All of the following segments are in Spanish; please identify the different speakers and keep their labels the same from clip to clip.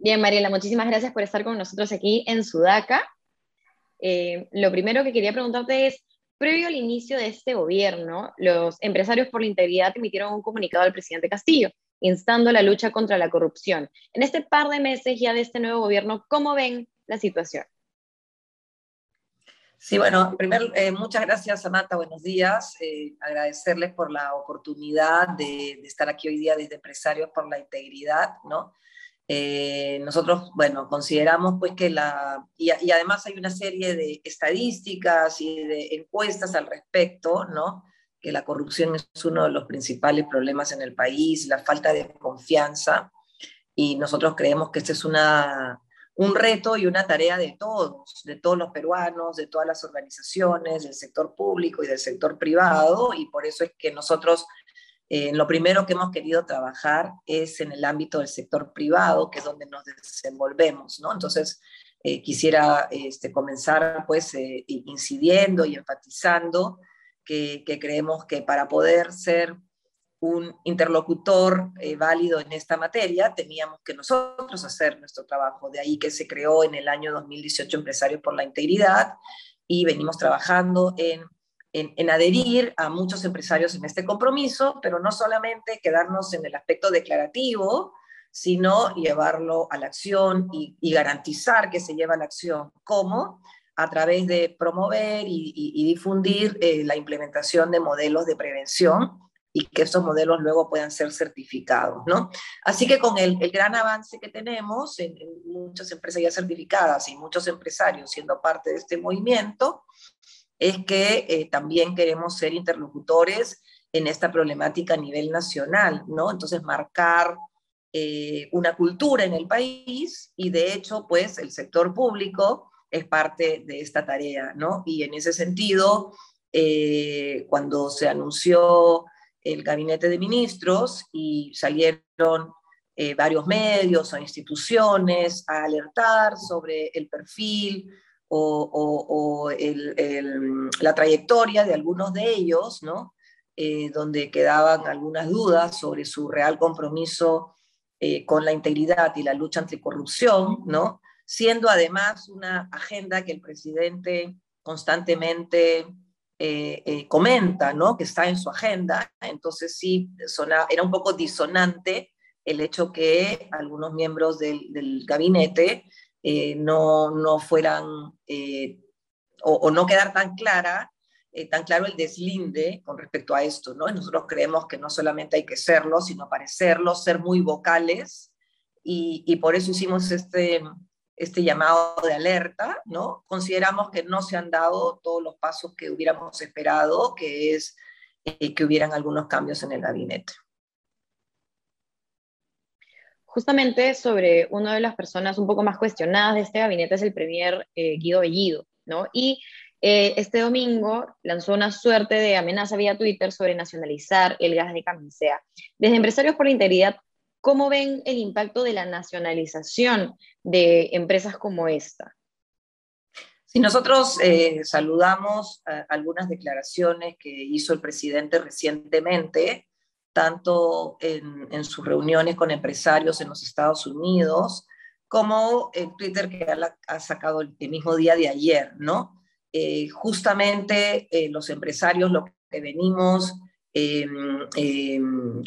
Speaker 1: Bien, Mariela, muchísimas gracias por estar con nosotros aquí en Sudaca. Eh, lo primero que quería preguntarte es, previo al inicio de este gobierno, los empresarios por la integridad emitieron un comunicado al presidente Castillo, instando la lucha contra la corrupción. En este par de meses ya de este nuevo gobierno, ¿cómo ven la situación?
Speaker 2: Sí, bueno, primero, eh, muchas gracias, Samantha, buenos días. Eh, agradecerles por la oportunidad de, estar aquí hoy día desde Empresarios por la Integridad, ¿no? Eh, nosotros, bueno, consideramos pues que la, y, y, además hay una serie de estadísticas y de encuestas al respecto, ¿no? Que la corrupción es uno de los principales problemas en el país, la falta de confianza, y nosotros creemos que este es una, un reto y una tarea de todos, de todos los peruanos, de todas las organizaciones, del sector público y del sector privado, y por eso es que nosotros eh, lo primero que hemos querido trabajar es en el ámbito del sector privado, que es donde nos desenvolvemos, ¿no? Entonces, eh, quisiera este, comenzar pues eh, incidiendo y enfatizando que, que, creemos que para poder ser un interlocutor eh, válido en esta materia, teníamos que nosotros hacer nuestro trabajo. De ahí que se creó en el año 2018 Empresarios por la Integridad y venimos trabajando en en, adherir a muchos empresarios en este compromiso, pero no solamente quedarnos en el aspecto declarativo, sino llevarlo a la acción y, garantizar que se lleva a la acción. ¿Cómo? A través de promover y, difundir eh, la implementación de modelos de prevención y que estos modelos luego puedan ser certificados, ¿no? Así que con el, gran avance que tenemos en, en, muchas empresas ya certificadas y muchos empresarios siendo parte de este movimiento, es que eh, también queremos ser interlocutores en esta problemática a nivel nacional, ¿no? Entonces, marcar eh, una cultura en el país y de hecho, pues el sector público es parte de esta tarea, ¿no? Y en ese sentido, eh, cuando se anunció el gabinete de ministros y salieron varios medios o instituciones a alertar sobre el perfil o, o, o el, el, la trayectoria de algunos de ellos, ¿no? Eh, donde quedaban algunas dudas sobre su real compromiso eh, con la integridad y la lucha anticorrupción, ¿no? siendo además una agenda que el presidente constantemente eh, eh, comenta, ¿no? que está en su agenda, entonces sí, sona, era un poco disonante el hecho que algunos miembros del, del gabinete eh, no, no, fueran eh, o, no quedar tan clara, eh, tan claro el deslinde con respecto a esto, ¿no? Nosotros creemos que no solamente hay que serlo, sino parecerlo, ser muy vocales, y, por eso hicimos este, este llamado de alerta, ¿no? Consideramos que no se han dado todos los pasos que hubiéramos esperado, que es que hubieran algunos cambios en el gabinete
Speaker 1: justamente sobre una de las personas un poco más cuestionadas de este gabinete es el premier eh, Guido Bellido, ¿no? Y eh, este domingo lanzó una suerte de amenaza vía Twitter sobre nacionalizar el gas de camisea. Desde Empresarios por la Integridad, ¿cómo ven el impacto de la nacionalización de empresas como esta?
Speaker 2: Sí, nosotros eh, saludamos algunas declaraciones que hizo el presidente recientemente tanto en, en, sus reuniones con empresarios en los Estados Unidos, como el Twitter que ha, sacado el, mismo día de ayer, ¿no? Eh, justamente eh, los empresarios lo que venimos eh,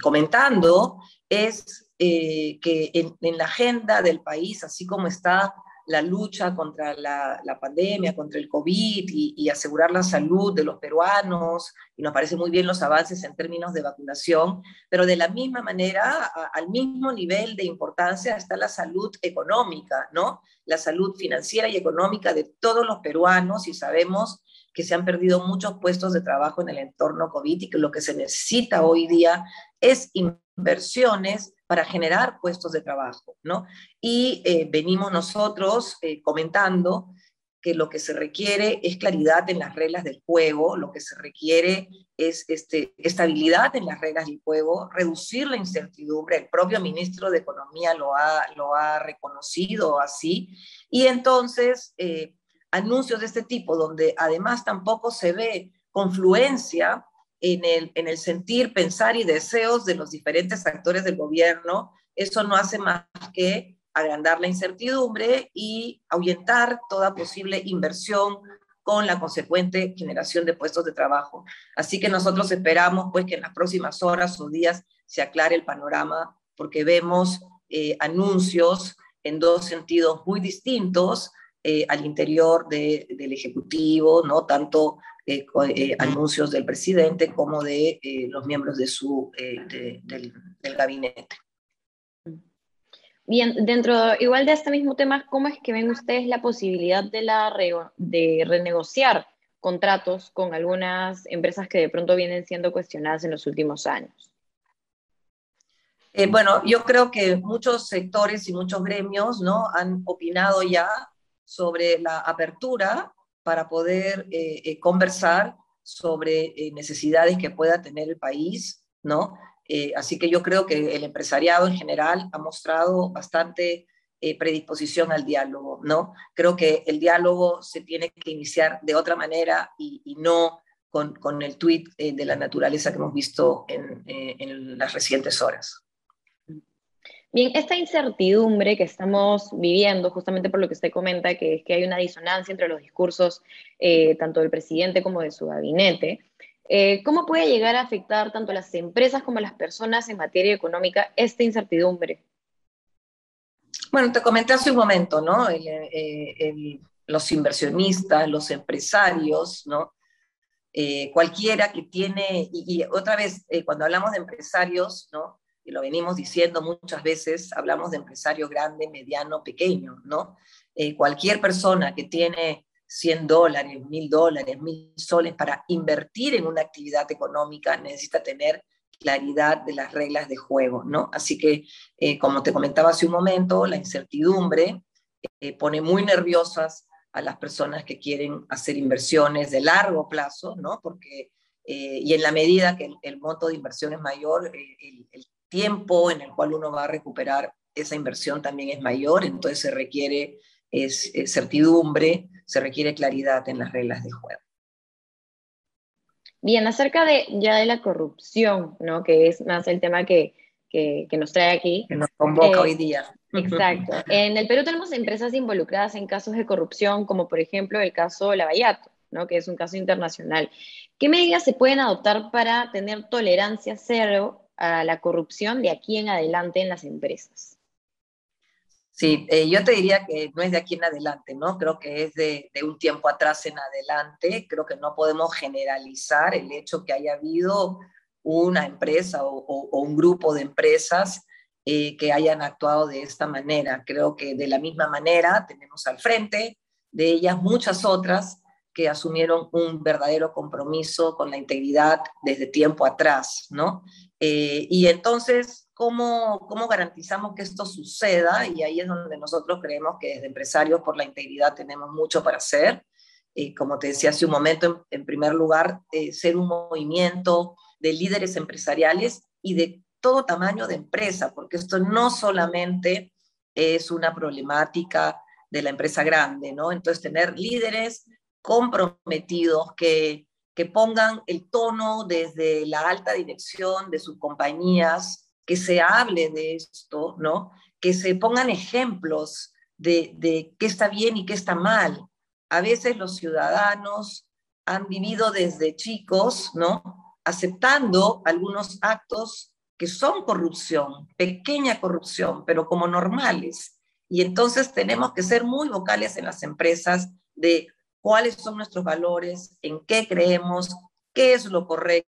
Speaker 2: comentando es que en, en la agenda del país, así como está la lucha contra la, la pandemia, contra el COVID y, asegurar la salud de los peruanos, y nos parece muy bien los avances en términos de vacunación, pero de la misma manera, al mismo nivel de importancia está la salud económica, ¿no? La salud financiera y económica de todos los peruanos y sabemos que se han perdido muchos puestos de trabajo en el entorno COVID y que lo que se necesita hoy día es inversiones para generar puestos de trabajo, ¿no? Y eh, venimos nosotros eh, comentando que lo que se requiere es claridad en las reglas del juego, lo que se requiere es este, estabilidad en las reglas del juego, reducir la incertidumbre, el propio ministro de Economía lo ha, lo ha reconocido así, y entonces eh, anuncios de este tipo, donde además tampoco se ve confluencia en el, en el sentir, pensar y deseos de los diferentes actores del gobierno, eso no hace más que agrandar la incertidumbre y ahuyentar toda posible inversión con la consecuente generación de puestos de trabajo. Así que nosotros esperamos pues que en las próximas horas o días se aclare el panorama porque vemos eh, anuncios en dos sentidos muy distintos eh, al interior del Ejecutivo, ¿no? tanto eh, anuncios del presidente como de los miembros de su, del, del gabinete.
Speaker 1: Bien, dentro igual de este mismo tema, ¿cómo es que ven ustedes la posibilidad de, la de renegociar contratos con algunas empresas que de pronto vienen siendo cuestionadas en los últimos años?
Speaker 2: Eh, bueno, yo creo que muchos sectores y muchos gremios ¿no? han opinado ya sobre la apertura para poder eh, eh, conversar sobre necesidades que pueda tener el país, ¿no? Eh, así que yo creo que el empresariado en general ha mostrado bastante eh, predisposición al diálogo, ¿no? Creo que el diálogo se tiene que iniciar de otra manera y, no con, con, el eh, de la naturaleza que hemos visto en, en, las recientes horas.
Speaker 1: Bien, esta incertidumbre que estamos viviendo, justamente por lo que usted comenta, que es que hay una disonancia entre los discursos tanto del presidente como de su gabinete, eh, ¿Cómo puede llegar a afectar tanto a las empresas como a las personas en materia económica esta incertidumbre?
Speaker 2: Bueno, te comenté hace un momento, ¿no? Eh, los inversionistas, los empresarios, ¿no? Eh, cualquiera que tiene, y, otra vez, cuando hablamos de empresarios, ¿no? Lo venimos diciendo muchas veces, hablamos de empresario grande, mediano, pequeño, ¿no? cualquier persona que tiene 100 dólares, 1000 dólares, 1000 soles para invertir en una actividad económica, necesita tener claridad de las reglas de juego, ¿no? Así que, eh, como te comentaba hace un momento, la incertidumbre eh, pone muy nerviosas a las personas que quieren hacer inversiones de largo plazo, ¿no? Porque, eh, y en la medida que el, monto de inversión es mayor, el, el tiempo en el cual uno va a recuperar esa inversión también es mayor, entonces se requiere es, certidumbre, se requiere claridad en las reglas de juego.
Speaker 1: Bien, acerca de ya de la corrupción, ¿no? que es más el tema que, que, nos trae aquí.
Speaker 2: Que nos convoca eh, hoy día.
Speaker 1: Exacto. En el Perú tenemos empresas involucradas en casos de corrupción, como por ejemplo el caso Lavallato, ¿no? que es un caso internacional. ¿Qué medidas se pueden adoptar para tener tolerancia cero a la corrupción de aquí en adelante en las empresas?
Speaker 2: Sí, eh, yo te diría que no es de aquí en adelante, ¿no? Creo que es de, un tiempo atrás en adelante. Creo que no podemos generalizar el hecho que haya habido una empresa o, un grupo de empresas eh, que hayan actuado de esta manera. Creo que de la misma manera tenemos al frente de ellas muchas otras que asumieron un verdadero compromiso con la integridad desde tiempo atrás, ¿no? Eh, y entonces ¿Cómo, ¿Cómo garantizamos que esto suceda? Y ahí es donde nosotros creemos que desde Empresarios por la Integridad tenemos mucho para hacer. Eh, como te decía hace un momento, en, primer lugar, eh, ser un movimiento de líderes empresariales y de todo tamaño de empresa, porque esto no solamente es una problemática de la empresa grande, ¿no? Entonces, tener líderes comprometidos que, que pongan el tono desde la alta dirección de sus compañías, que se hable de esto, ¿no? Que se pongan ejemplos de, de qué está bien y qué está mal. A veces los ciudadanos han vivido desde chicos, ¿no? Aceptando algunos actos que son corrupción, pequeña corrupción, pero como normales. Y entonces tenemos que ser muy vocales en las empresas de cuáles son nuestros valores, en qué creemos, qué es lo correcto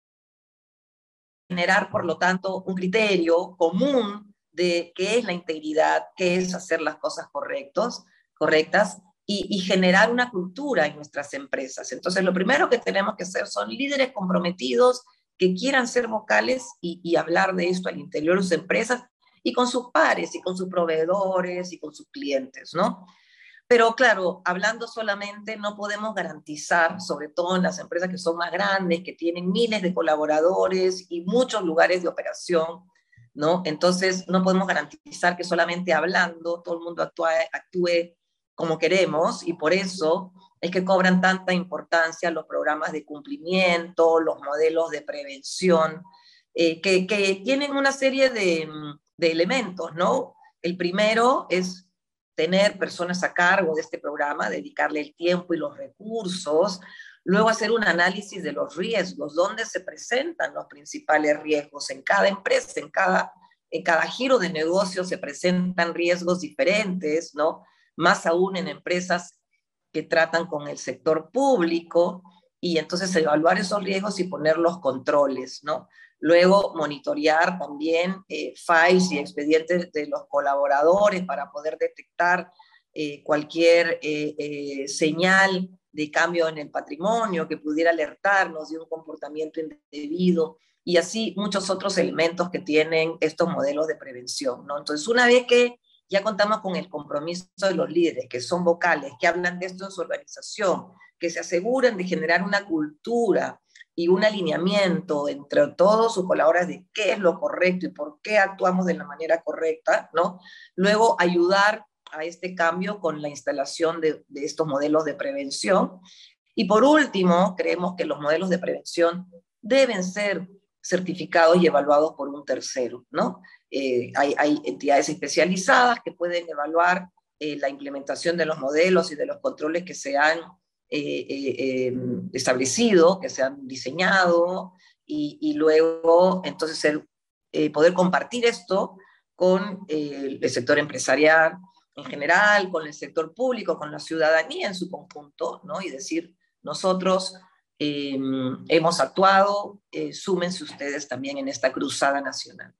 Speaker 2: generar, por lo tanto, un criterio común de qué es la integridad, qué es hacer las cosas correctos, correctas y, generar una cultura en nuestras empresas. Entonces, lo primero que tenemos que hacer son líderes comprometidos que quieran ser vocales y, y hablar de esto al interior de sus empresas y con sus pares y con sus proveedores y con sus clientes, ¿no? Pero claro, hablando solamente no podemos garantizar, sobre todo en las empresas que son más grandes, que tienen miles de colaboradores y muchos lugares de operación, ¿no? Entonces no podemos garantizar que solamente hablando todo el mundo actúe, actúe como queremos y por eso es que cobran tanta importancia los programas de cumplimiento, los modelos de prevención, eh, que, que, tienen una serie de, de elementos, ¿no? El primero es tener personas a cargo de este programa, dedicarle el tiempo y los recursos, luego hacer un análisis de los riesgos, dónde se presentan los principales riesgos en cada empresa, en cada, en cada giro de negocio se presentan riesgos diferentes, ¿no? Más aún en empresas que tratan con el sector público y entonces evaluar esos riesgos y poner los controles, ¿no? Luego, monitorear también eh, files y expedientes de los colaboradores para poder detectar eh, cualquier eh, señal de cambio en el patrimonio que pudiera alertarnos de un comportamiento indebido y así muchos otros elementos que tienen estos modelos de prevención. ¿no? Entonces, una vez que ya contamos con el compromiso de los líderes, que son vocales, que hablan de esto en su organización, que se aseguran de generar una cultura y un alineamiento entre todos sus colaboradores de qué es lo correcto y por qué actuamos de la manera correcta, ¿no? Luego ayudar a este cambio con la instalación de, de estos modelos de prevención. Y por último, creemos que los modelos de prevención deben ser certificados y evaluados por un tercero, ¿no? Eh, hay, hay, entidades especializadas que pueden evaluar eh, la implementación de los modelos y de los controles que se han eh, em, establecido, que se han diseñado, y, luego entonces el, poder compartir esto con el sector empresarial en general, con el sector público, con la ciudadanía en su conjunto, ¿no? Y decir, nosotros em, hemos actuado, súmense ustedes también en esta cruzada nacional.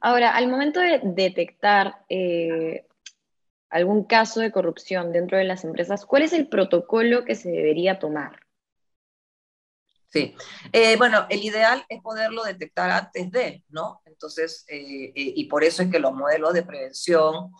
Speaker 1: Ahora, al momento de detectar eh, algún caso de corrupción dentro de las empresas, ¿cuál es el protocolo que se debería tomar?
Speaker 2: Sí, eh, bueno, el ideal es poderlo detectar antes de, ¿no? Entonces, eh, y por eso es que los modelos de prevención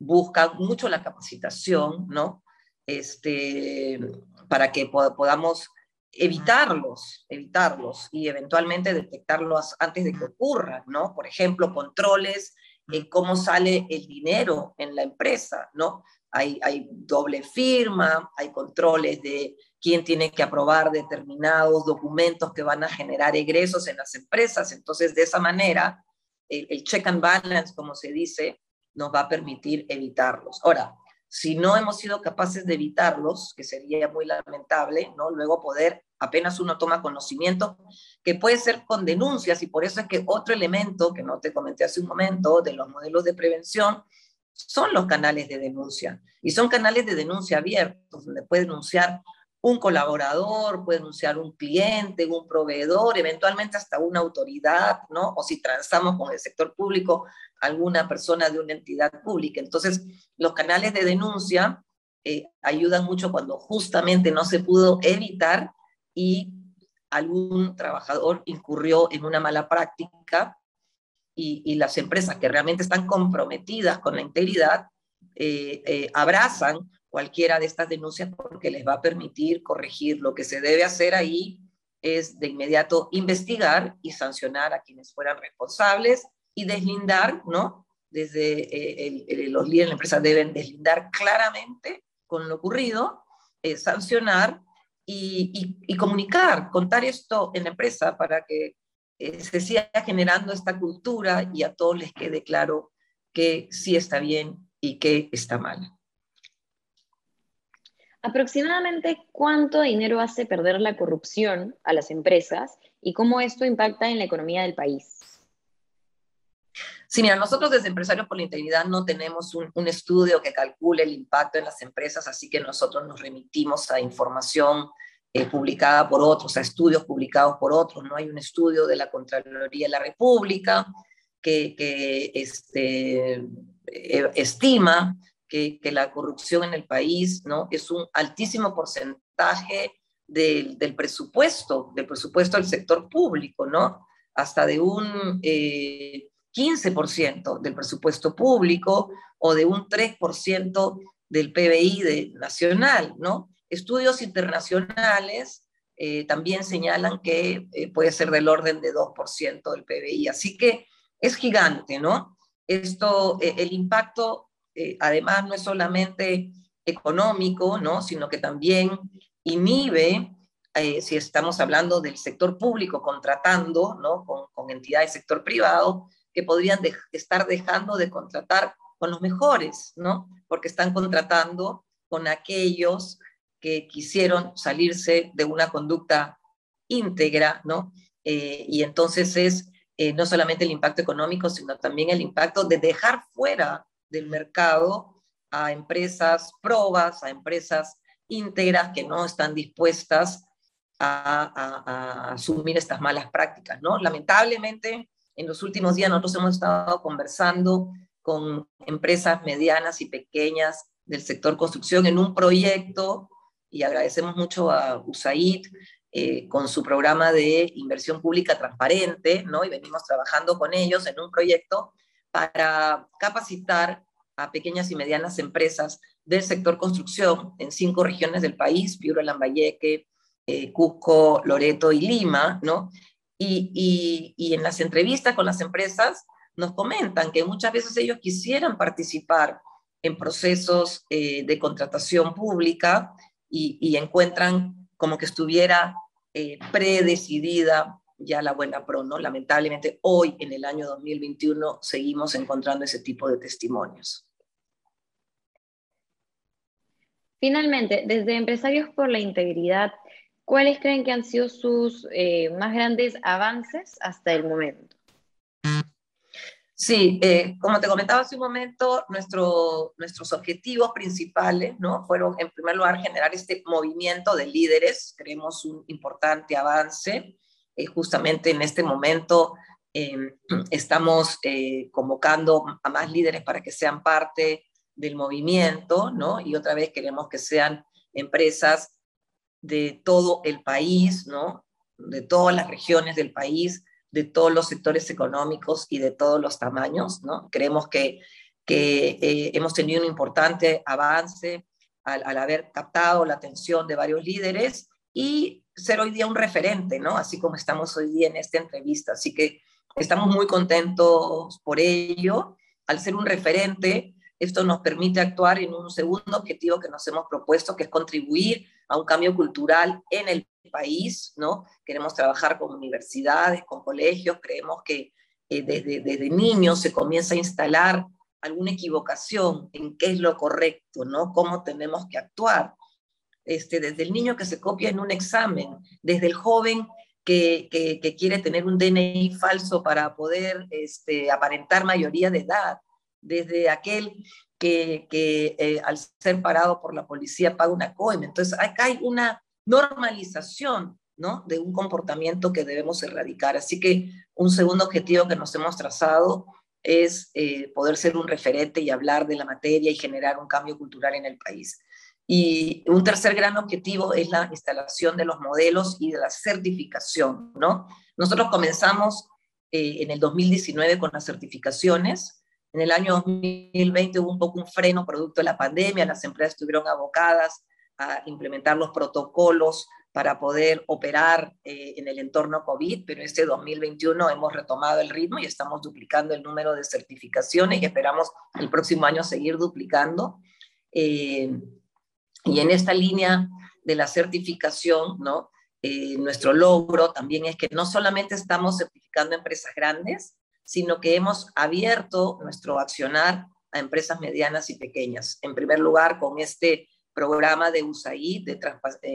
Speaker 2: buscan mucho la capacitación, ¿no? Este, para que podamos evitarlos, evitarlos y eventualmente detectarlos antes de que ocurran, ¿no? Por ejemplo, controles en cómo sale el dinero en la empresa, ¿no? Hay, hay doble firma, hay controles de quién tiene que aprobar determinados documentos que van a generar egresos en las empresas. Entonces, de esa manera, el, el check and balance, como se dice, nos va a permitir evitarlos. Ahora, si no hemos sido capaces de evitarlos, que sería muy lamentable, ¿no? Luego poder, apenas uno toma conocimiento, que puede ser con denuncias, y por eso es que otro elemento que no te comenté hace un momento de los modelos de prevención son los canales de denuncia. Y son canales de denuncia abiertos, donde puede denunciar un colaborador, puede denunciar un cliente, un proveedor, eventualmente hasta una autoridad, ¿no? O si transamos con el sector público, alguna persona de una entidad pública. Entonces, los canales de denuncia eh, ayudan mucho cuando justamente no se pudo evitar y algún trabajador incurrió en una mala práctica y, las empresas que realmente están comprometidas con la integridad eh, eh, abrazan cualquiera de estas denuncias porque les va a permitir corregir. Lo que se debe hacer ahí es de inmediato investigar y sancionar a quienes fueran responsables y deslindar, ¿no? Desde eh, los líderes de la empresa deben deslindar claramente con lo ocurrido, sancionar y, comunicar, contar esto en la empresa para que eh, se siga generando esta cultura y a todos les quede claro que sí está bien y que está mal.
Speaker 1: Aproximadamente cuánto dinero hace perder la corrupción a las empresas y cómo esto impacta en la economía del país.
Speaker 2: Sí, mira, nosotros desde Empresarios por la Integridad no tenemos un, estudio que calcule el impacto en las empresas, así que nosotros nos remitimos a información eh, publicada por otros, a estudios publicados por otros. No hay un estudio de la Contraloría de la República que, que este, eh, estima que, la corrupción en el país ¿no? es un altísimo porcentaje del, del presupuesto, del presupuesto del sector público, ¿no? Hasta de un eh, 15% del presupuesto público o de un 3% del PBI de, nacional, ¿no? Estudios internacionales eh, también señalan que eh, puede ser del orden de 2% del PBI. Así que es gigante, ¿no? Esto, eh, el impacto además no es solamente económico, ¿no? sino que también inhibe, si estamos hablando del sector público contratando ¿no? con, con entidades del sector privado, que podrían estar dejando de contratar con los mejores, ¿no? Porque están contratando con aquellos que quisieron salirse de una conducta íntegra, ¿no? Eh, y entonces es eh, no solamente el impacto económico, sino también el impacto de dejar fuera del mercado a empresas probas, a empresas íntegras que no están dispuestas a, asumir estas malas prácticas, ¿no? Lamentablemente, en los últimos días nosotros hemos estado conversando con empresas medianas y pequeñas del sector construcción en un proyecto, y agradecemos mucho a USAID eh, con su programa de inversión pública transparente, ¿no? Y venimos trabajando con ellos en un proyecto para capacitar a pequeñas y medianas empresas del sector construcción en cinco regiones del país, Piura, Lambayeque, eh, Cusco, Loreto y Lima, ¿no? Y, y, en las entrevistas con las empresas nos comentan que muchas veces ellos quisieran participar en procesos eh, de contratación pública y, y, encuentran como que estuviera eh, predecidida ya la buena pro. Lamentablemente hoy, en el año 2021, seguimos encontrando ese tipo de testimonios.
Speaker 1: Finalmente, desde Empresarios por la Integridad, ¿cuáles creen que han sido sus eh, más grandes avances hasta el momento?
Speaker 2: Sí, eh, como te comentaba hace un momento, nuestro, nuestros objetivos principales ¿no? fueron, en primer lugar, generar este movimiento de líderes. Creemos un importante avance. Eh, justamente en este momento em, estamos convocando a más líderes para que sean parte del movimiento, ¿no? Y otra vez queremos que sean empresas de todo el país, ¿no? De todas las regiones del país, de todos los sectores económicos y de todos los tamaños, ¿no? Creemos que, que eh, hemos tenido un importante avance al, al, haber captado la atención de varios líderes y ser hoy día un referente, ¿no? Así como estamos hoy día en esta entrevista. Así que estamos muy contentos por ello. Al ser un referente, esto nos permite actuar en un segundo objetivo que nos hemos propuesto, que es contribuir a un cambio cultural en el país, ¿no? Queremos trabajar con universidades, con colegios, creemos que eh, desde, desde niños se comienza a instalar alguna equivocación en qué es lo correcto, ¿no? Cómo tenemos que actuar. Este, desde el niño que se copia en un examen, desde el joven que, que, quiere tener un DNI falso para poder este, aparentar mayoría de edad, desde aquel que, eh, al ser parado por la policía paga una coima. Entonces, acá hay una normalización ¿no? de un comportamiento que debemos erradicar. Así que un segundo objetivo que nos hemos trazado es eh, poder ser un referente y hablar de la materia y generar un cambio cultural en el país. Y un tercer gran objetivo es la instalación de los modelos y de la certificación, ¿no? Nosotros comenzamos eh, en el 2019 con las certificaciones, en el año 2020 hubo un poco un freno producto de la pandemia, las empresas estuvieron abocadas a implementar los protocolos para poder operar eh, en el entorno COVID, pero este 2021 hemos retomado el ritmo y estamos duplicando el número de certificaciones y esperamos el próximo año seguir duplicando. Eh, y en esta línea de la certificación, ¿no? Eh, nuestro logro también es que no solamente estamos certificando empresas grandes, sino que hemos abierto nuestro accionar a empresas medianas y pequeñas. En primer lugar, con este programa de USAID, de,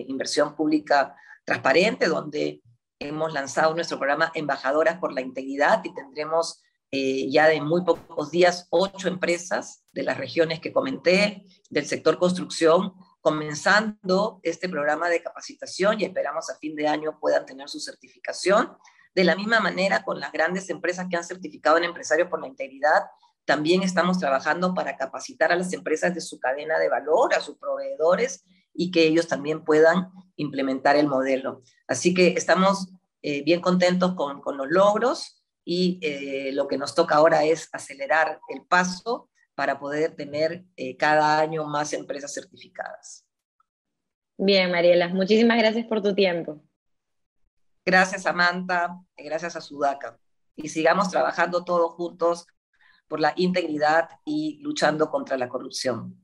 Speaker 2: inversión pública transparente, donde hemos lanzado nuestro programa Embajadoras por la Integridad y tendremos eh, ya de muy pocos días ocho empresas de las regiones que comenté, del sector construcción, comenzando este programa de capacitación y esperamos a fin de año puedan tener su certificación. De la misma manera, con las grandes empresas que han certificado en empresarios por la integridad, también estamos trabajando para capacitar a las empresas de su cadena de valor, a sus proveedores, y que ellos también puedan implementar el modelo. Así que estamos eh, bien contentos con, con, los logros y eh, lo que nos toca ahora es acelerar el paso para poder tener eh, cada año más empresas certificadas.
Speaker 1: Bien, Mariela, muchísimas gracias por tu tiempo.
Speaker 2: Gracias, Samantha, gracias a Sudaca. Y sigamos trabajando todos juntos por la integridad y luchando contra la corrupción.